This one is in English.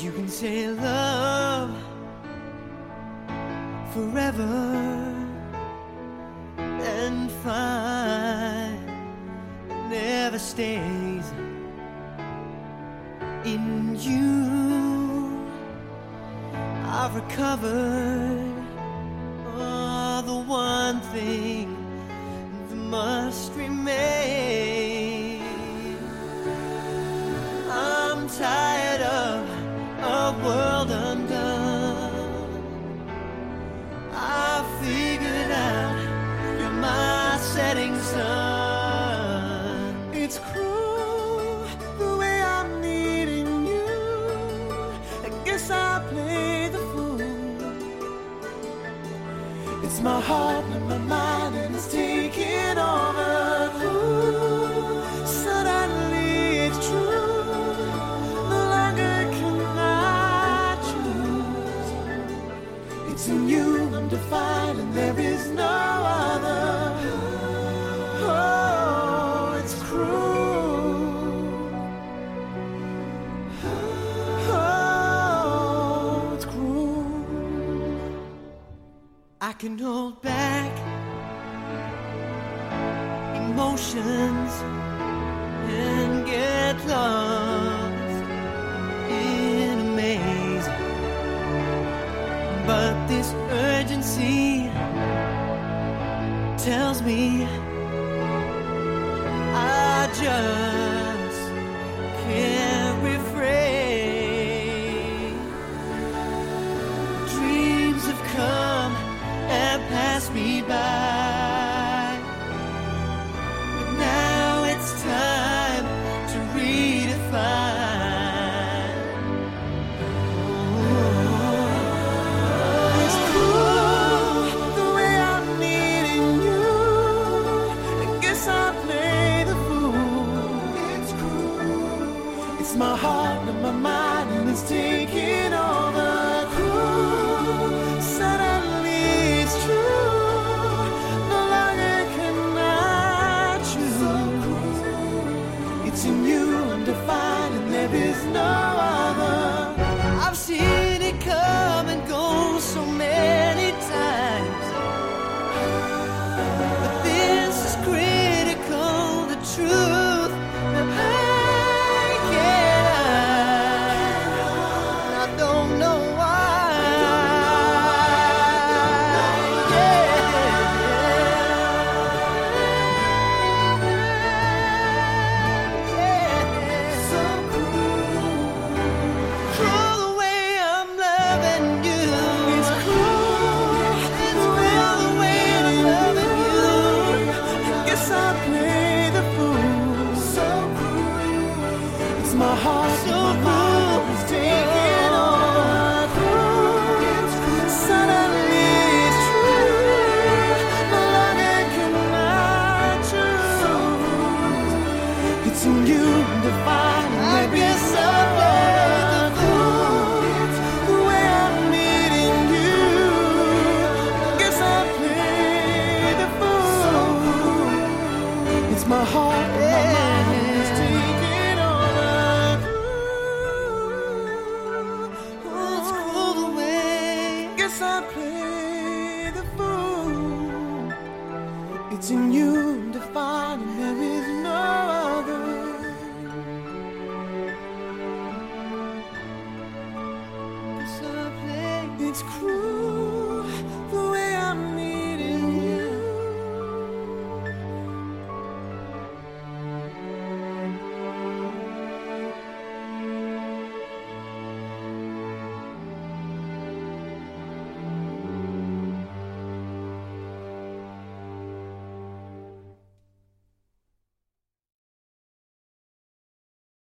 and say love forever and fine never stays in you. I've recovered oh, the one thing that must remain. I'm tired setting sun. It's cruel the way I'm needing you. I guess I play the fool. It's my heart and my mind, and it's taking over. Suddenly it's true. It's in you I'm defined, and there is no can hold back emotions and get lost in a maze. But this urgency tells me I just and me by. But now it's time to redefine. It's cool the way I'm needing you. I guess I play the fool. It's cruel. It's my heart and my mind, and it's taking It's in you to find. I guess I play the fool. The way I'm you. Guess I play the fool. It's my heart my mind is taking over. Oh, it's cruel the way. Guess I play the fool. It's in you to find, It's cruel.